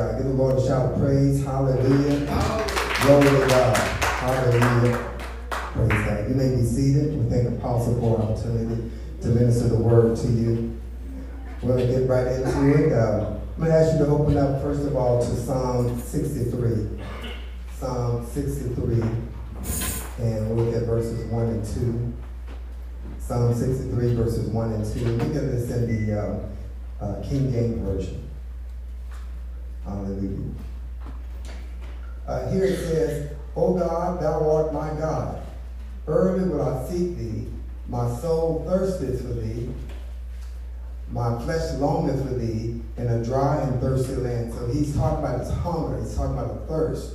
God. Give the Lord a shout of praise. Hallelujah. Glory to God. Hallelujah. Praise God. You may be seated. We thank Apostle for an opportunity to minister the word to you. We're going to get right into it. Uh, I'm going to ask you to open up, first of all, to Psalm 63. Psalm 63. And we'll look at verses 1 and 2. Psalm 63, verses 1 and 2. Look at this in the uh, uh, King James Version. Hallelujah. Uh, here it says, O God, thou art my God. Early will I seek thee. My soul thirsteth for thee. My flesh longeth for thee in a dry and thirsty land. So he's talking about his hunger. He's talking about a thirst.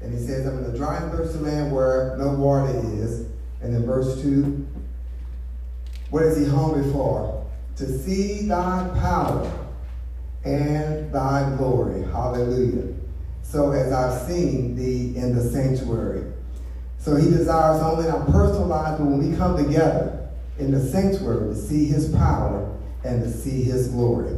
And he says, I'm in a dry and thirsty land where no water is. And in verse 2, what is he hungry for? To see thy power and thy glory. Hallelujah. So as I've seen thee in the sanctuary. So he desires only our personal lives, but when we come together in the sanctuary to see his power and to see his glory.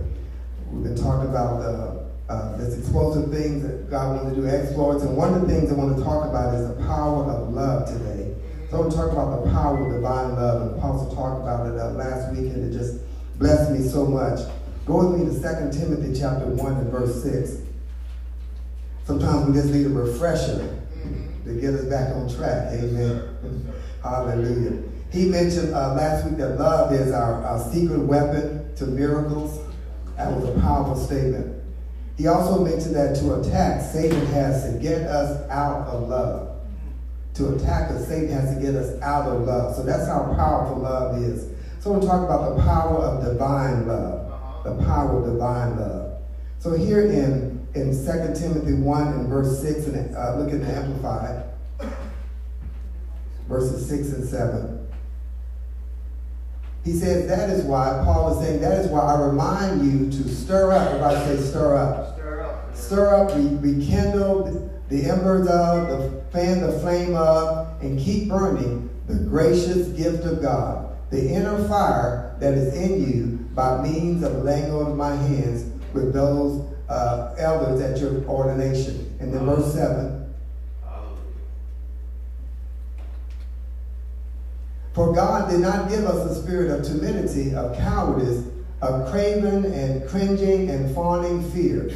We've been talking about uh, uh, this explosive things that God wants to do, exploits. And one of the things I want to talk about is the power of love today. So I want to talk about the power of divine love. And the Apostle talked about it uh, last week, and it just blessed me so much. Go with me to 2 Timothy chapter 1 and verse 6. Sometimes we just need a refresher to get us back on track. Amen. Hallelujah. He mentioned uh, last week that love is our, our secret weapon to miracles. That was a powerful statement. He also mentioned that to attack, Satan has to get us out of love. To attack us, Satan has to get us out of love. So that's how powerful love is. So we'll talk about the power of divine love. The power of divine love. So here in, in 2 Timothy 1 and verse 6, and uh, look at the Amplified, verses 6 and 7. He says, that is why, Paul is saying, that is why I remind you to stir up. Everybody say stir up. Stir up. Stir up, rekindle the embers of, the fan the flame of, and keep burning the gracious gift of God, the inner fire that is in you by means of laying on my hands with those uh, elders at your ordination. And then verse 7. For God did not give us a spirit of timidity, of cowardice, of craven and cringing and fawning fear.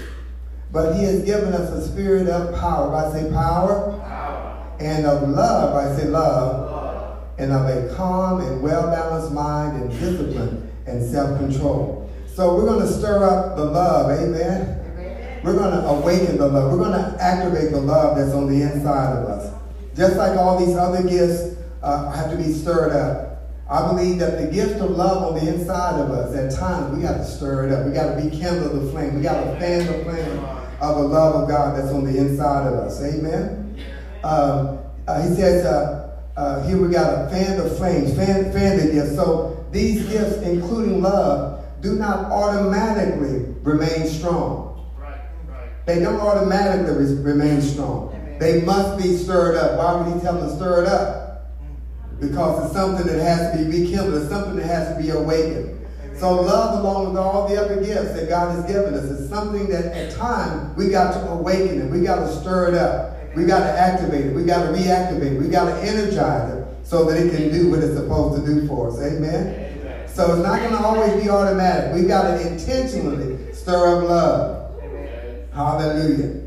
But he has given us a spirit of power. I say power. power. And of love. I say love. love. And of a calm and well-balanced mind and discipline and self-control. So we're going to stir up the love. Amen. Amen. We're going to awaken the love. We're going to activate the love that's on the inside of us. Just like all these other gifts uh, have to be stirred up. I believe that the gift of love on the inside of us, at times, we got to stir it up. We got to rekindle the flame. We got to fan the flame of the love of God that's on the inside of us. Amen. Um, uh, he says, uh, uh, here we got to fan the flames, fan, fan the gift. So these gifts, including love, do not automatically remain strong. Right, right. They don't automatically re- remain strong. Amen. They must be stirred up. Why would he tell them to stir it up? Mm-hmm. because it's something that has to be rekindled. It's something that has to be awakened. So love, along with all the other gifts that God has given us, is something that at times we got to awaken it. We got to stir it up. We got to activate it. We got to reactivate it. We got to energize it so that it can do what it's supposed to do for us. Amen? Amen. So it's not going to always be automatic. We've got to intentionally stir up love. Amen. Hallelujah.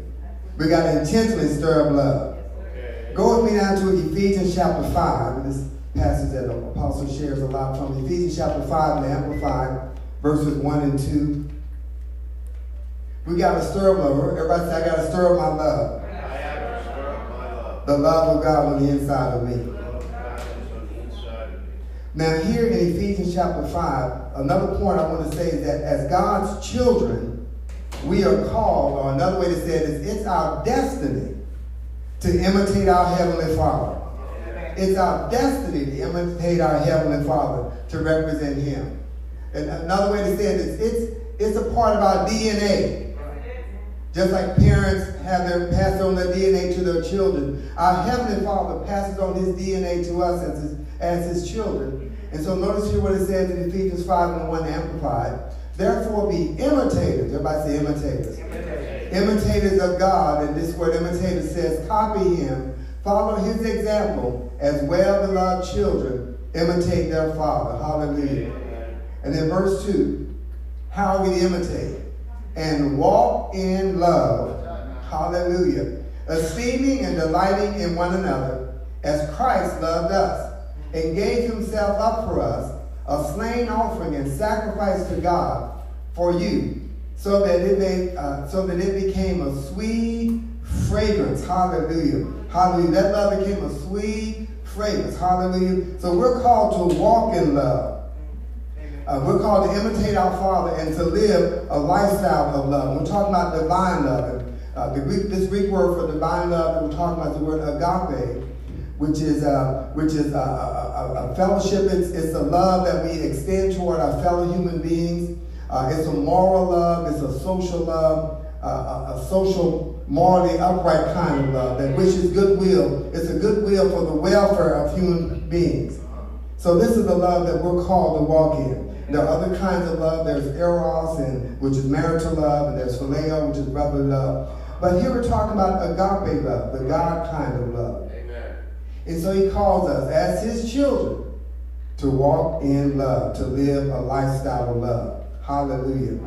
We've got to intentionally stir up love. Go with me now to Ephesians chapter 5. This passage that the apostle shares a lot from Ephesians chapter 5 and Amplified, verses 1 and 2. We got to stir up love. Everybody say, I got to stir up my love. I have to stir up my love. The love of God on the inside of me. Now, here in Ephesians chapter 5, another point I want to say is that as God's children, we are called, or another way to say it is, it's our destiny to imitate our Heavenly Father. It's our destiny to imitate our Heavenly Father, to represent Him. And another way to say it is it's, it's a part of our DNA. Just like parents have their pass on their DNA to their children, our Heavenly Father passes on His DNA to us as His, as his children. And so notice here what it says in Ephesians 5 and 1 Amplified. Therefore be imitators. Everybody say imitators. imitators Imitators of God, and this word imitator says, copy him, follow his example, as well beloved children imitate their father. Hallelujah. And then verse 2 how we imitate and walk in love. Hallelujah. Esteeming and delighting in one another as Christ loved us and gave himself up for us, a slain offering and sacrifice to God for you, so that it may, uh, so that it became a sweet fragrance. Hallelujah. Hallelujah. That love became a sweet fragrance. Hallelujah. So we're called to walk in love. Uh, we're called to imitate our Father and to live a lifestyle of love. We're talking about divine love. Uh, Greek, this Greek word for divine love, we're talking about the word agape, which is uh, which is a, a, a, fellowship. It's, it's a love that we extend toward our fellow human beings. Uh, it's a moral love. It's a social love. Uh, a, a, social, morally upright kind of love that wishes goodwill. It's a goodwill for the welfare of human beings. So this is the love that we're called to walk in. There are other kinds of love. There's eros, and which is marital love, and there's phileo, which is brotherly love. But here we're talking about agape love, the God kind of love. And so he calls us as his children to walk in love, to live a lifestyle of love. Hallelujah.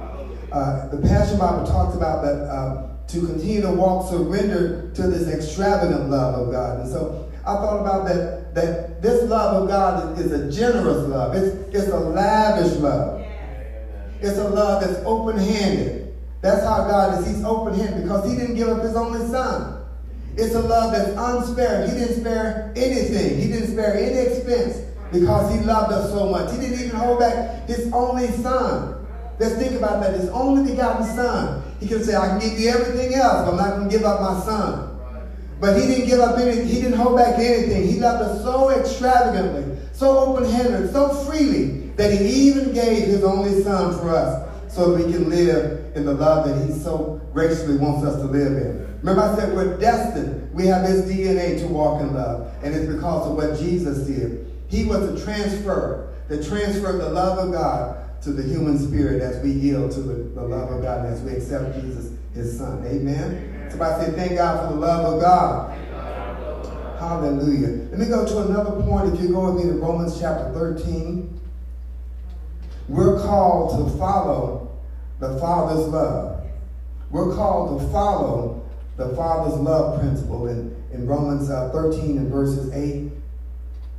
Uh, the Passion Bible talks about that uh, to continue to walk surrendered to this extravagant love of God. And so I thought about that, that this love of God is, is a generous love. It's, it's a lavish love. It's a love that's open-handed. That's how God is. He's open-handed because he didn't give up his only son. It's a love that's unsparing. He didn't spare anything. He didn't spare any expense because he loved us so much. He didn't even hold back his only son. Let's think about that. His only begotten son. He could say, I can give you everything else, but I'm not going to give up my son. But he didn't give up anything. He didn't hold back anything. He loved us so extravagantly, so open-handed, so freely, that he even gave his only son for us so we can live in the love that he so graciously wants us to live in. Remember I said we're destined. We have his DNA to walk in love. And it's because of what Jesus did. He was a transfer that transferred the love of God to the human spirit as we yield to the, the love of God and as we accept Jesus, his son. Amen? Amen. Somebody say, thank God for the love of God. Hallelujah. Let me go to another point. If you go with me to Romans chapter 13, we're called to follow the Father's love. We're called to follow the Father's love principle in, in Romans uh, 13 and verses 8,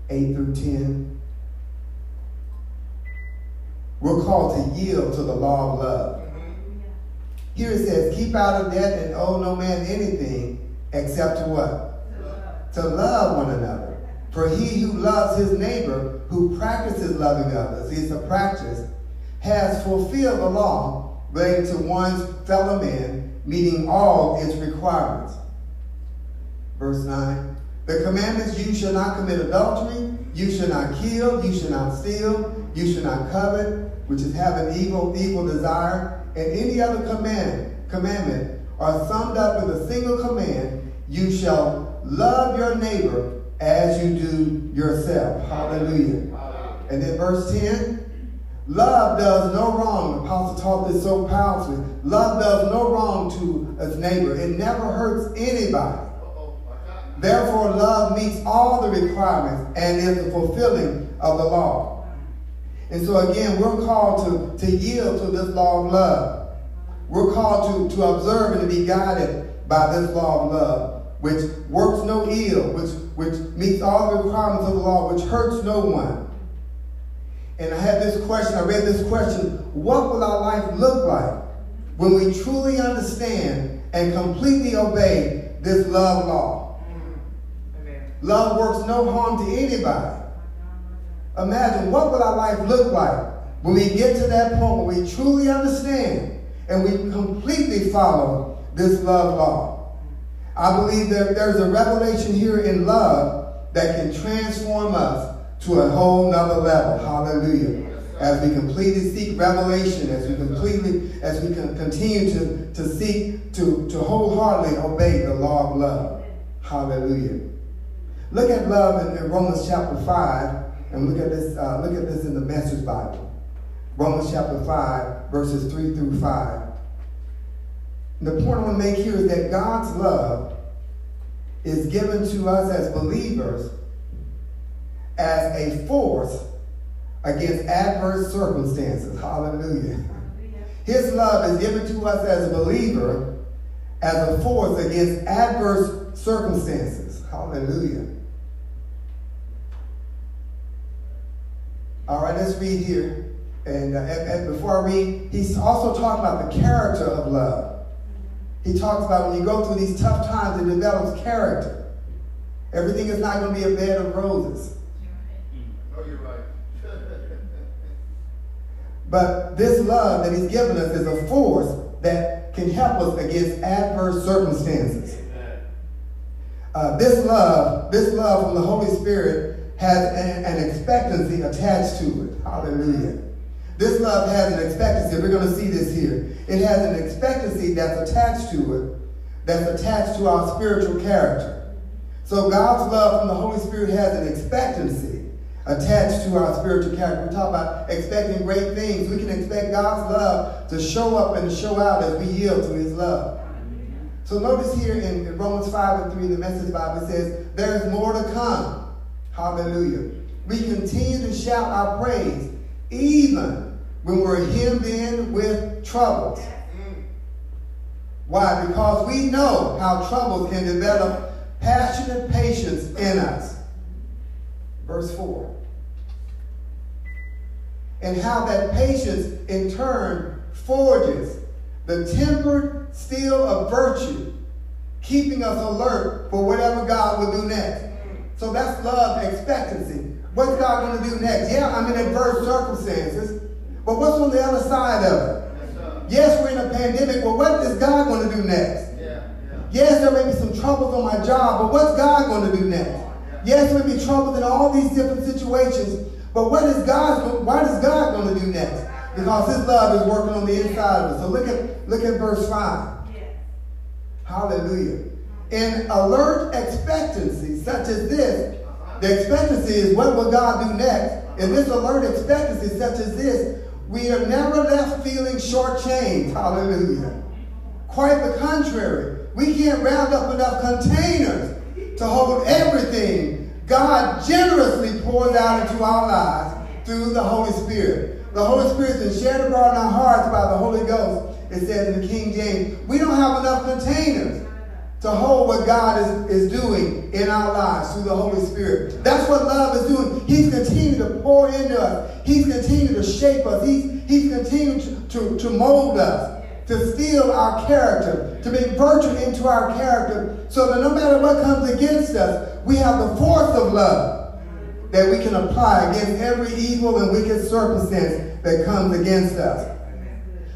8 through 10. We're called to yield to the law of love. Here it says, keep out of debt and owe no man anything except to what? To love one another. For he who loves his neighbor, who practices loving others, it's a practice, has fulfilled the law relating to one's fellow man, meeting all its requirements. Verse 9. The commandments you shall not commit adultery, you shall not kill, you shall not steal, you shall not covet, which is having evil, evil desire, and any other command, commandment are summed up in a single command, you shall love your neighbor as you do yourself. Hallelujah. And then verse 10, love does no wrong. The apostle taught this so powerfully. Love does no wrong to its neighbor. It never hurts anybody. Therefore, love meets all the requirements and is the fulfilling of the law. And so again, we're called to, to yield to this law of love. We're called to, to observe and to be guided by this law of love, which works no ill, which, which meets all the requirements of the law, which hurts no one. And I had this question, I read this question, what will our life look like when we truly understand and completely obey this love law? Amen. Love works no harm to anybody. Imagine what will our life look like when we get to that point where we truly understand and we completely follow this love law. I believe that there's a revelation here in love that can transform us to a whole nother level. Hallelujah. As we completely seek revelation, as we completely, as we can continue to, to seek to, to wholeheartedly obey the law of love. Hallelujah. Look at love in, in Romans chapter 5 and look at this, uh, look at this in the Message Bible. Romans chapter 5, verses 3 through 5. The point I want to make here is that God's love is given to us as believers as a force against adverse circumstances. Hallelujah. His love is given to us as a believer as a force against adverse circumstances. Hallelujah. All right, let's read here. And, uh, and, and before I read, he's also talking about the character of love. He talks about when you go through these tough times, it develops character. Everything is not going to be a bed of roses. Oh, you're right. But this love that he's given us is a force that can help us against adverse circumstances. Uh, this love, this love from the Holy Spirit has an, an, expectancy attached to it. Hallelujah. This love has an expectancy. We're going to see this here. It has an expectancy that's attached to it, that's attached to our spiritual character. So God's love from the Holy Spirit has an expectancy attached to our spiritual character. We talk about expecting great things. We can expect God's love to show up and to show out as we yield to his love. So notice here in Romans 5 and 3, the message Bible says, there is more to come. Hallelujah. We continue to shout our praise even when we're hemmed in with troubles. Why? Because we know how troubles can develop passionate patience in us. Verse 4 and how that patience in turn forges the tempered steel of virtue, keeping us alert for whatever God will do next. So that's love expectancy. What's God going to do next? Yeah, I'm in adverse circumstances, but what's on the other side of it? Yes, we're in a pandemic, but what is God going to do next? Yes, there may be some troubles on my job, but what's God going to do next? Yes, there may be troubles in all these different situations, but what is God, what is God going to do next? Because his love is working on the inside of us. So look at, look at verse 5. Hallelujah. In alert expectancy, such as this, the expectancy is what will God do next? In this alert expectancy, such as this, we are never left feeling shortchanged. Hallelujah. Quite the contrary. We can't round up enough containers to hold everything God generously pours out into our lives through the Holy Spirit. The Holy Spirit is shed abroad in our hearts by the Holy Ghost. It says in the King James, we don't have enough containers to hold what God is, is doing in our lives through the Holy Spirit. That's what love is doing. He's continuing to pour into us. He's continuing to shape us. He's, he's continuing to, to, to mold us to steel our character, to bring virtue into our character, so that no matter what comes against us, we have the force of love that we can apply against every evil and wicked circumstance that comes against us.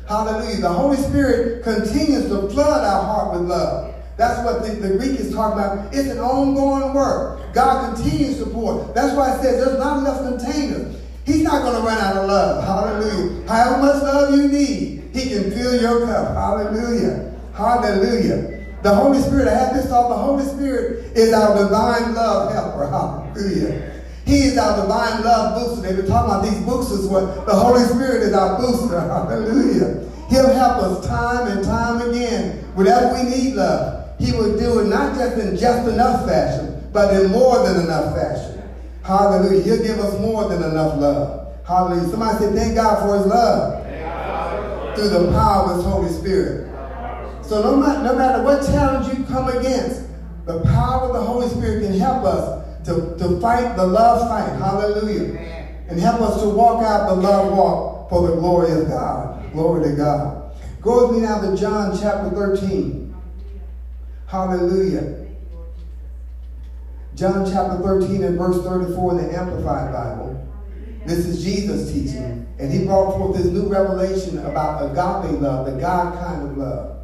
Hallelujah. The Holy Spirit continues to flood our heart with love. That's what the, the, Greek is talking about. It's an ongoing work. God continues to pour. That's why it says there's not enough containers. He's not going to run out of love. Hallelujah. However much love you need, he can fill your cup. Hallelujah. Hallelujah. The Holy Spirit, I have this thought, the Holy Spirit is our divine love helper. Hallelujah. He is our divine love booster. They've been talking about these boosters. What the Holy Spirit is our booster. Hallelujah. He'll help us time and time again. Whatever we need love, He will do it not just in just enough fashion, but in more than enough fashion. Hallelujah. He'll give us more than enough love. Hallelujah. Somebody say, thank God for His love through the power of His Holy Spirit. So no matter, no matter what challenge you come against, the power of the Holy Spirit can help us to, to fight the love fight. Hallelujah. And help us to walk out the love walk for the glory of God. Glory to God. Go with me now to John chapter 13. Hallelujah. John chapter 13 and verse 34 in the Amplified Bible. This is Jesus teaching. And he brought forth this new revelation about agape love, the God kind of love.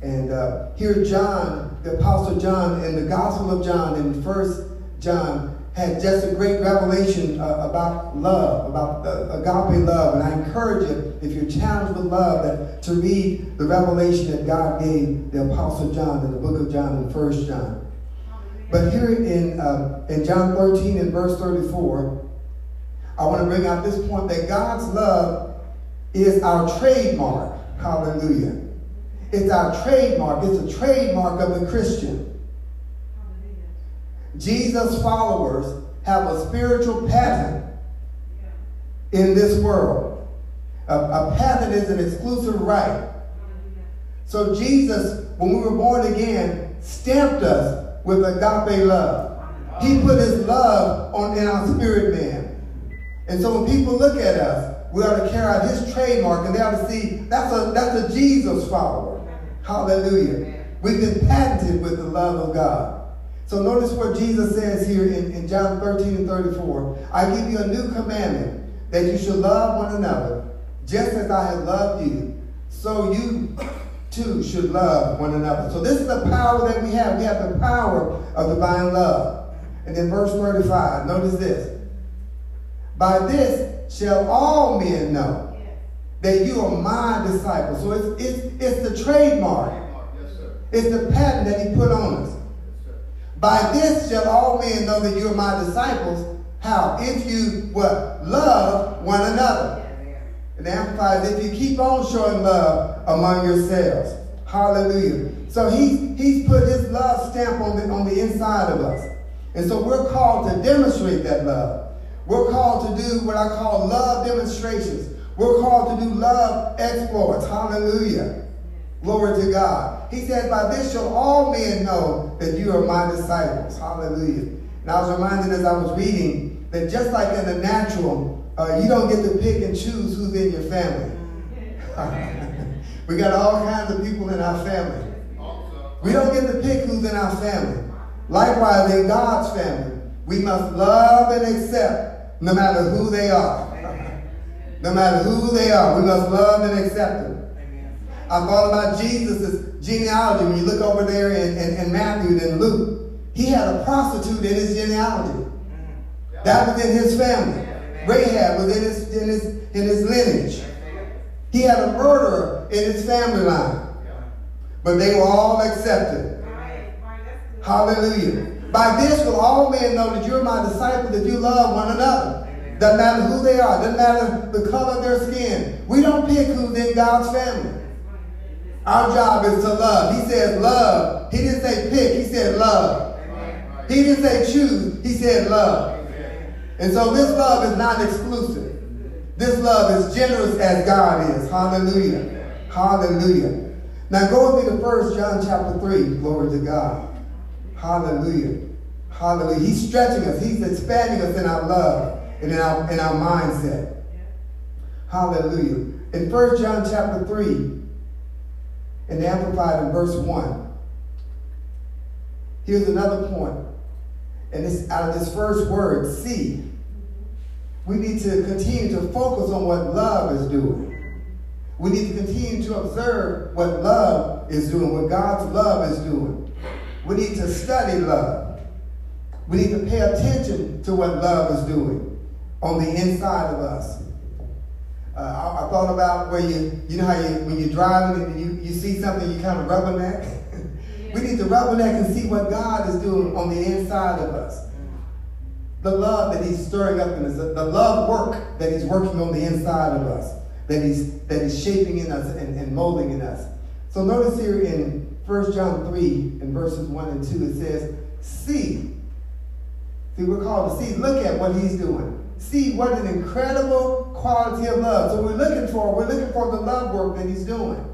And uh, here John, the Apostle John, in the Gospel of John, in First John, had just a great revelation uh, about love, about uh, agape love. And I encourage you, if you're challenged with love, that, to read the revelation that God gave the Apostle John in the book of John in First John. But here in, uh, in John 13 and verse 34, I want to bring out this point that God's love is our trademark. Hallelujah. It's our trademark. It's a trademark of the Christian. Jesus' followers have a spiritual pattern in this world. A, a pattern is an exclusive right. So Jesus, when we were born again, stamped us with agape love. He put his love on in our spirit man. And so when people look at us, we ought to carry out his trademark and they ought to see that's a that's a Jesus follower. Hallelujah. We've been patented with the love of God. So notice what Jesus says here in, in John 13 and 34. I give you a new commandment that you should love one another just as I have loved you. So you too should love one another. So this is the power that we have. We have the power of divine love. And then verse 35, notice this. By this shall all men know that you are my disciples. So it's, it's, it's the trademark. Yes, It's the patent that he put on us. By this shall all men know that you are my disciples. How? If you what? Love one another. And amplifies if you keep on showing love among yourselves. Hallelujah. So he, he's put his love stamp on the, on the inside of us. And so we're called to demonstrate that love. We're called to do what I call love demonstrations. We're called to do love exploits. Hallelujah. Glory to God. He said, By this shall all men know that you are my disciples. Hallelujah. And I was reminded as I was reading that just like in the natural, uh, you don't get to pick and choose who's in your family. we got all kinds of people in our family. We don't get to pick who's in our family. Likewise, in God's family, we must love and accept no matter who they are. No matter who they are, we must love and accept them. I thought about Jesus' genealogy. When you look over there in, in, in Matthew and Luke, he had a prostitute in his genealogy. That was in his family. Rahab was in his, in his, in his lineage. He had a murderer in his family line. But they were all accepted. Hallelujah. By this will all men know that you're my disciple, that you love one another. Doesn't matter who they are, doesn't matter the color of their skin. We don't pick who's in God's family. Our job is to love. He says love. He didn't say pick, he said love. He didn't say choose, he said love. And so this love is not exclusive. This love is generous as God is. Hallelujah. Hallelujah. Now go with me to 1 John chapter 3. Glory to God. Hallelujah. Hallelujah. He's stretching us. He's expanding us in our love and in our, in our mindset. Hallelujah. In 1 John chapter 3, and Amplified in verse 1, here's another point. And it's out of this first word, see. We need to continue to focus on what love is doing. We need to continue to observe what love is doing, what God's love is doing. We need to study love. We need to pay attention to what love is doing on the inside of us. Uh, I, I, thought about where you, you know how you, when you're driving and you, you see something, you kind of rubberneck. we need to rubberneck and see what God is doing on the inside of us. The love that He's stirring up in us, the, the love work that He's working on the inside of us, that He's, that he's shaping in us and, and molding in us. So notice here in 1 John 3 and verses 1 and 2, it says, See. See, we're called to see. Look at what he's doing. See what an incredible quality of love. So we're looking for, we're looking for the love work that he's doing.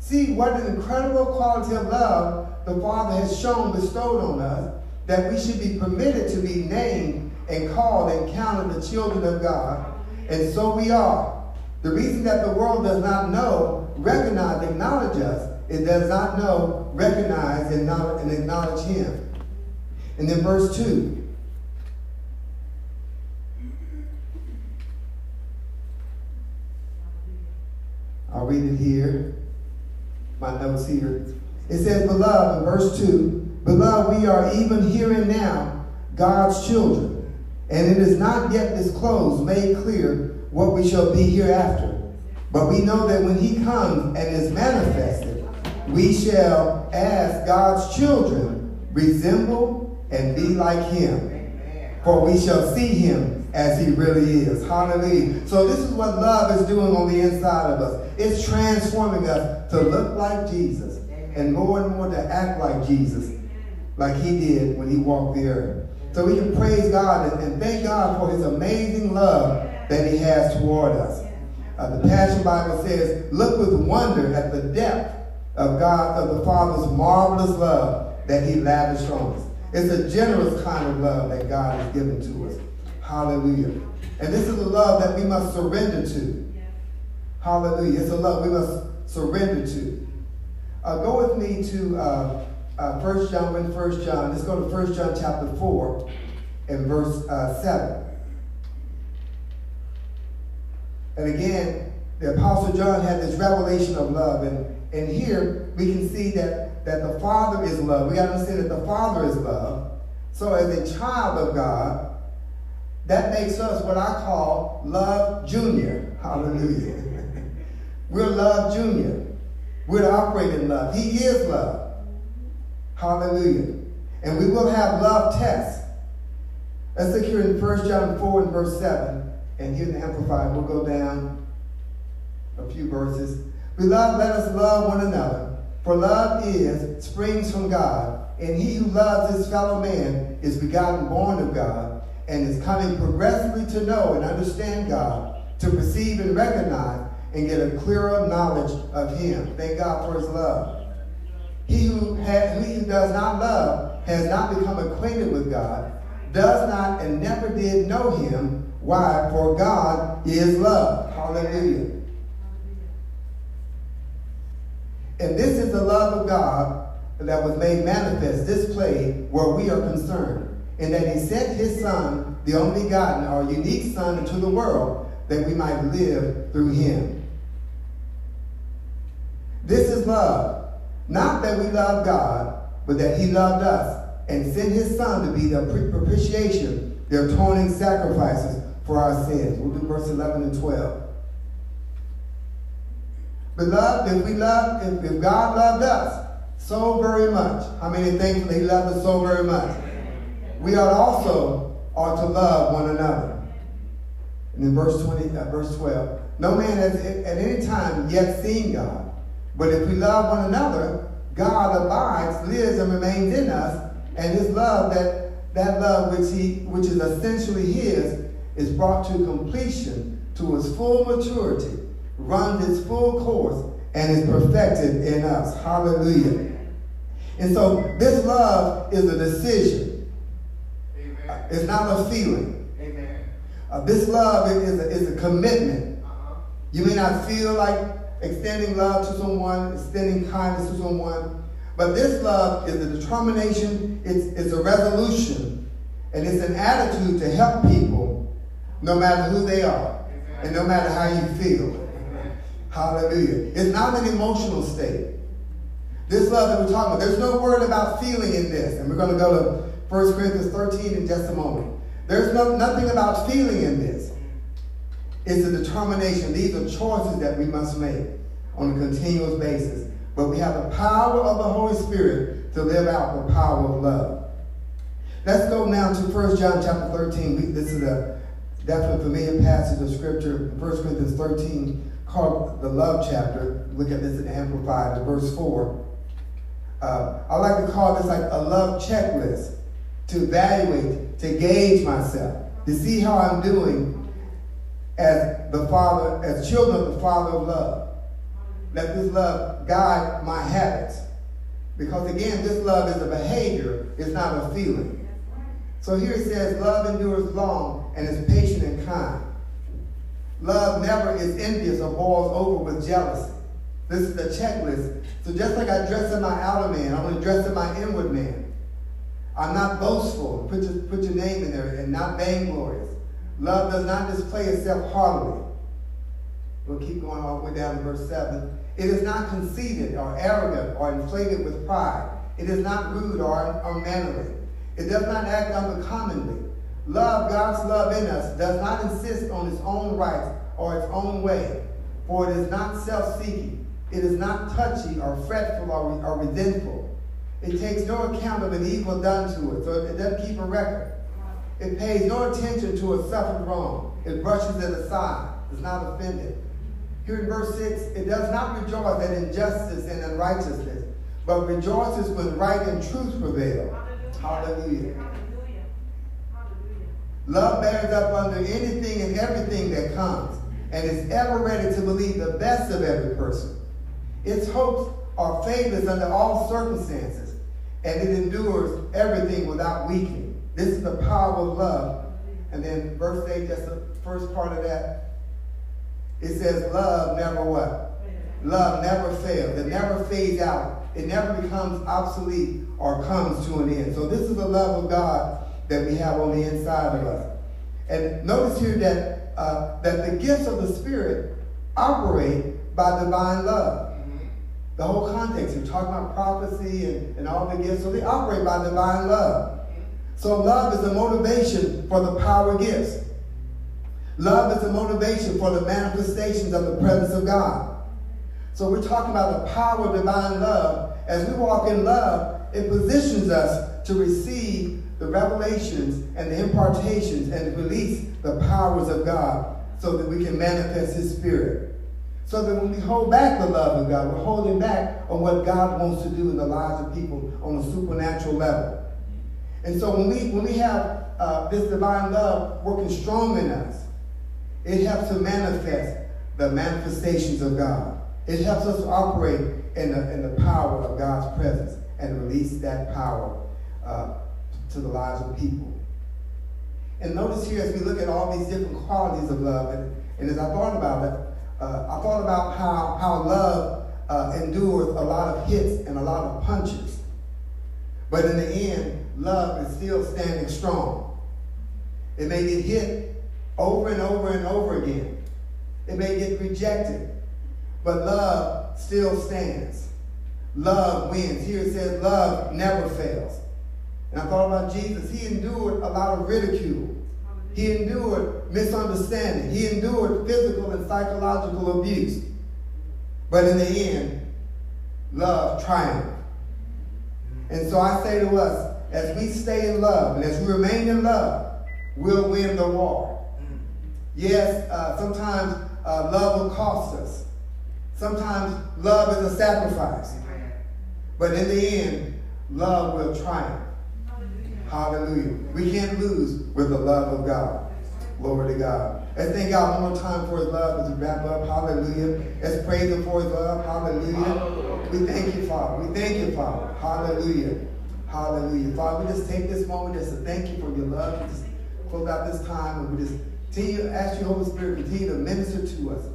See what an incredible quality of love the Father has shown, bestowed on us, that we should be permitted to be named and called and counted the children of God. And so we are. The reason that the world does not know, recognize, acknowledge us, it does not know, recognize, and acknowledge him. And then verse 2. I'll read it here. My notes here. It says, Beloved, in verse 2, Beloved, we are even here and now God's children, and it is not yet disclosed, made clear, what we shall be hereafter. But we know that when he comes and is manifested, we shall, as God's children, resemble and be like him. for we shall see him as he really is. Hallelujah. So this is what love is doing on the inside of us. It's transforming us to look like Jesus and more and more to act like Jesus, like he did when he walked the earth. So we can praise God and, thank God for his amazing love that he has toward us. Uh, the Passion Bible says, look with wonder at the depth of God, of the Father's marvelous love that he lavished on us. It's a generous kind of love that God has given to us. Hallelujah. And this is a love that we must surrender to. Hallelujah. It's a love we must surrender to. Uh, go with me to uh, uh, 1 John, in 1 John. Let's go to 1 John chapter 4 and verse uh, 7. And again, the Apostle John had this revelation of love. And, and here we can see that, that the Father is love. We got to understand that the Father is love. So as a child of God, that makes us what I call love junior. Hallelujah. We're love junior. We're in love. He is love. Hallelujah. And we will have love tests. Let's look here in 1 John 4 and verse 7. And here in the Amplified, we'll go down a few verses. Beloved, let us love one another. For love is, springs from God. And he who loves his fellow man is begotten, born of God, and is coming progressively to know and understand God, to perceive and recognize, and get a clearer knowledge of him. Thank God for his love. He who, has, he who does not love has not become acquainted with God, does not and never did know him. Why? For God is love. Hallelujah. And this is the love of God that was made manifest, displayed where we are concerned, in that he sent his son, the only begotten, our unique son, into the world that we might live through him. This is love. Not that we love God, but that he loved us and sent his son to be the propitiation, the atoning sacrifices for our sins. We'll do verse 11 and 12. Beloved, if we love, if, if God loved us so very much, how many thankful he loved us so very much? We ought also ought to love one another. And in verse 20, uh, verse 12, no man has at any time yet seen God. But if we love one another, God abides, lives, and remains in us, and his love, that, that love which he which is essentially his, is brought to completion to its full maturity runs its full course and is perfected in us. Hallelujah. And so this love is a decision. Amen. It's not a feeling. Amen. Uh, this love is a, is a commitment. Uh-huh. You may not feel like extending love to someone, extending kindness to someone, but this love is a determination, it's, it's a resolution, and it's an attitude to help people no matter who they are Amen. and no matter how you feel. Hallelujah. It's not an emotional state. This love that we're talking about, there's no word about feeling in this. And we're going to go to 1 Corinthians 13 in just a moment. There's no, nothing about feeling in this. It's a determination. These are choices that we must make on a continuous basis. But we have the power of the Holy Spirit to live out the power of love. Let's go now to 1 John chapter 13. This is a definitely familiar passage of scripture. 1 Corinthians 13, called the love chapter. Look at this in Amplified, verse 4. Uh, I like to call this like a love checklist to evaluate, to gauge myself, to see how I'm doing as the Father, as children of the Father of love. Let this love guide my habits. Because again, this love is a behavior, it's not a feeling. So here it says, love endures long and is patient and kind. Love never is envious or boils over with jealousy. This is the checklist. So just like I dress in my outer man, I'm going to dress in my inward man. I'm not boastful. Put your, put your name in there and not vainglorious. Love does not display itself haughtily. We'll keep going all the way down to verse 7. It is not conceited or arrogant or inflated with pride. It is not rude or unmannerly. It does not act uncommonly. Love, God's love in us, does not insist on its own rights or its own way, for it is not self-seeking. It is not touchy or fretful or, or resentful. It takes no account of an evil done to it, so it doesn't keep a record. It pays no attention to a suffered wrong. It brushes it aside. It's not offended. Here in verse 6, it does not rejoice at injustice and unrighteousness, but rejoices when right and truth prevail. Hallelujah. Hallelujah. Love bears up under anything and everything that comes and is ever ready to believe the best of every person. Its hopes are favors under all circumstances, and it endures everything without weakening. This is the power of love. And then verse 8, that's the first part of that. It says, love never what? Love never fails. It never fades out. It never becomes obsolete or comes to an end. So this is the love of God that we have on the inside of us. And notice here that, uh, that the gifts of the Spirit operate by divine love. The whole context, we're talking about prophecy and, and all the gifts, so they operate by divine love. So love is the motivation for the power gifts. Love is the motivation for the manifestations of the presence of God. So we're talking about the power of divine love. As we walk in love, it positions us to receive the revelations and the impartations and release the powers of God so that we can manifest His Spirit. So that when we hold back the love of God, we're holding back on what God wants to do in the lives of people on a supernatural level. And so when we, when we have uh, this divine love working strong in us, it helps to manifest the manifestations of God. It helps us operate in the, in the power of God's presence and release that power uh, to the lives of people. And notice here as we look at all these different qualities of love, and, and as I thought about it, uh, I thought about how, how love uh, endures a lot of hits and a lot of punches. But in the end, love is still standing strong. It may get hit over and over and over again. It may get rejected. But love still stands. Love wins. Here it says love never fails. And I thought about Jesus. He endured a lot of ridicule. He endured misunderstanding. He endured physical and psychological abuse. But in the end, love triumphed. And so I say to us, as we stay in love and as we remain in love, we'll win the war. Yes, uh, sometimes uh, love will cost us. Sometimes love is a sacrifice. But in the end, love will triumph. Hallelujah. We can't lose with the love of God. Glory to God. Let's thank God one more time for his love as we wrap up. Hallelujah. Let's praise him for his love. Hallelujah. We thank you, Father. We thank you, Father. Hallelujah. Hallelujah. Father, we just take this moment just to thank you for your love. We just close out this time and we just continue to ask you, Holy Spirit, continue to minister to us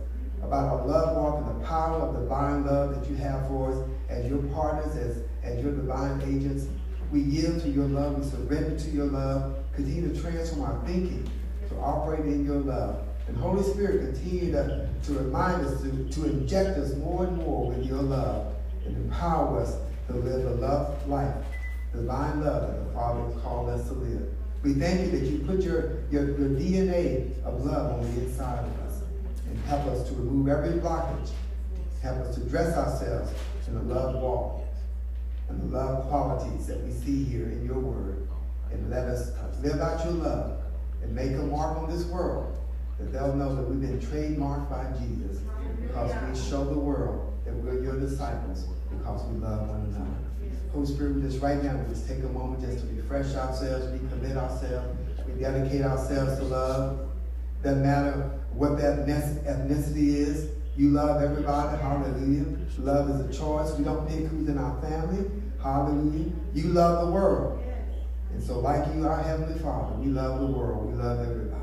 about our love walk and the power of divine love that you have for us as your partners, as, as your divine agents. We yield to your love. We surrender to your love. Continue to transform our thinking to operate in your love. And Holy Spirit, continue to, to remind us, to, to inject us more and more with your love and empower us to live the love life, divine love that the Father has called us to live. We thank you that you put your, your, your DNA of love on the inside of us and help us to remove every blockage. Help us to dress ourselves in the love walk and the love qualities that we see here in your word. And let us live out your love and make a mark on this world that they'll know that we've been trademarked by Jesus because we show the world that we're your disciples because we love one another. Holy Spirit, we just right now, we just take a moment just to refresh ourselves, recommit ourselves, we dedicate ourselves to love. Doesn't matter what that ethnicity is, you love everybody. Hallelujah. Love is a choice. We don't pick who's in our family. Hallelujah. You love the world. And so, like you, our Heavenly Father, we love the world. We love everybody.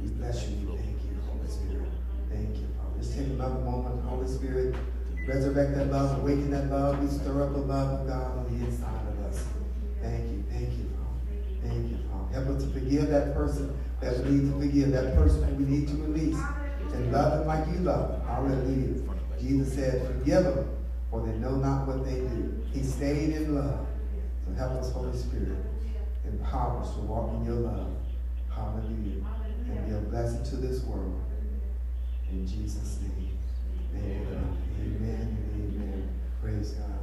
We bless you. Thank you, Holy Spirit. Thank you, Father. Let's take another moment, Holy Spirit. Resurrect that love, awaken that love. We stir up the love of God on the inside of us. Thank you. Thank you, Father. Thank you, Father. Help us to forgive that person that we need to forgive, that person that we need to release and love them like you love them. Hallelujah. Jesus said, forgive them, for they know not what they do. He stayed in love. So help us, Holy Spirit, empower us to walk in your love. Hallelujah. And be a blessing to this world. In Jesus' name. Amen. Amen. Amen. Praise God.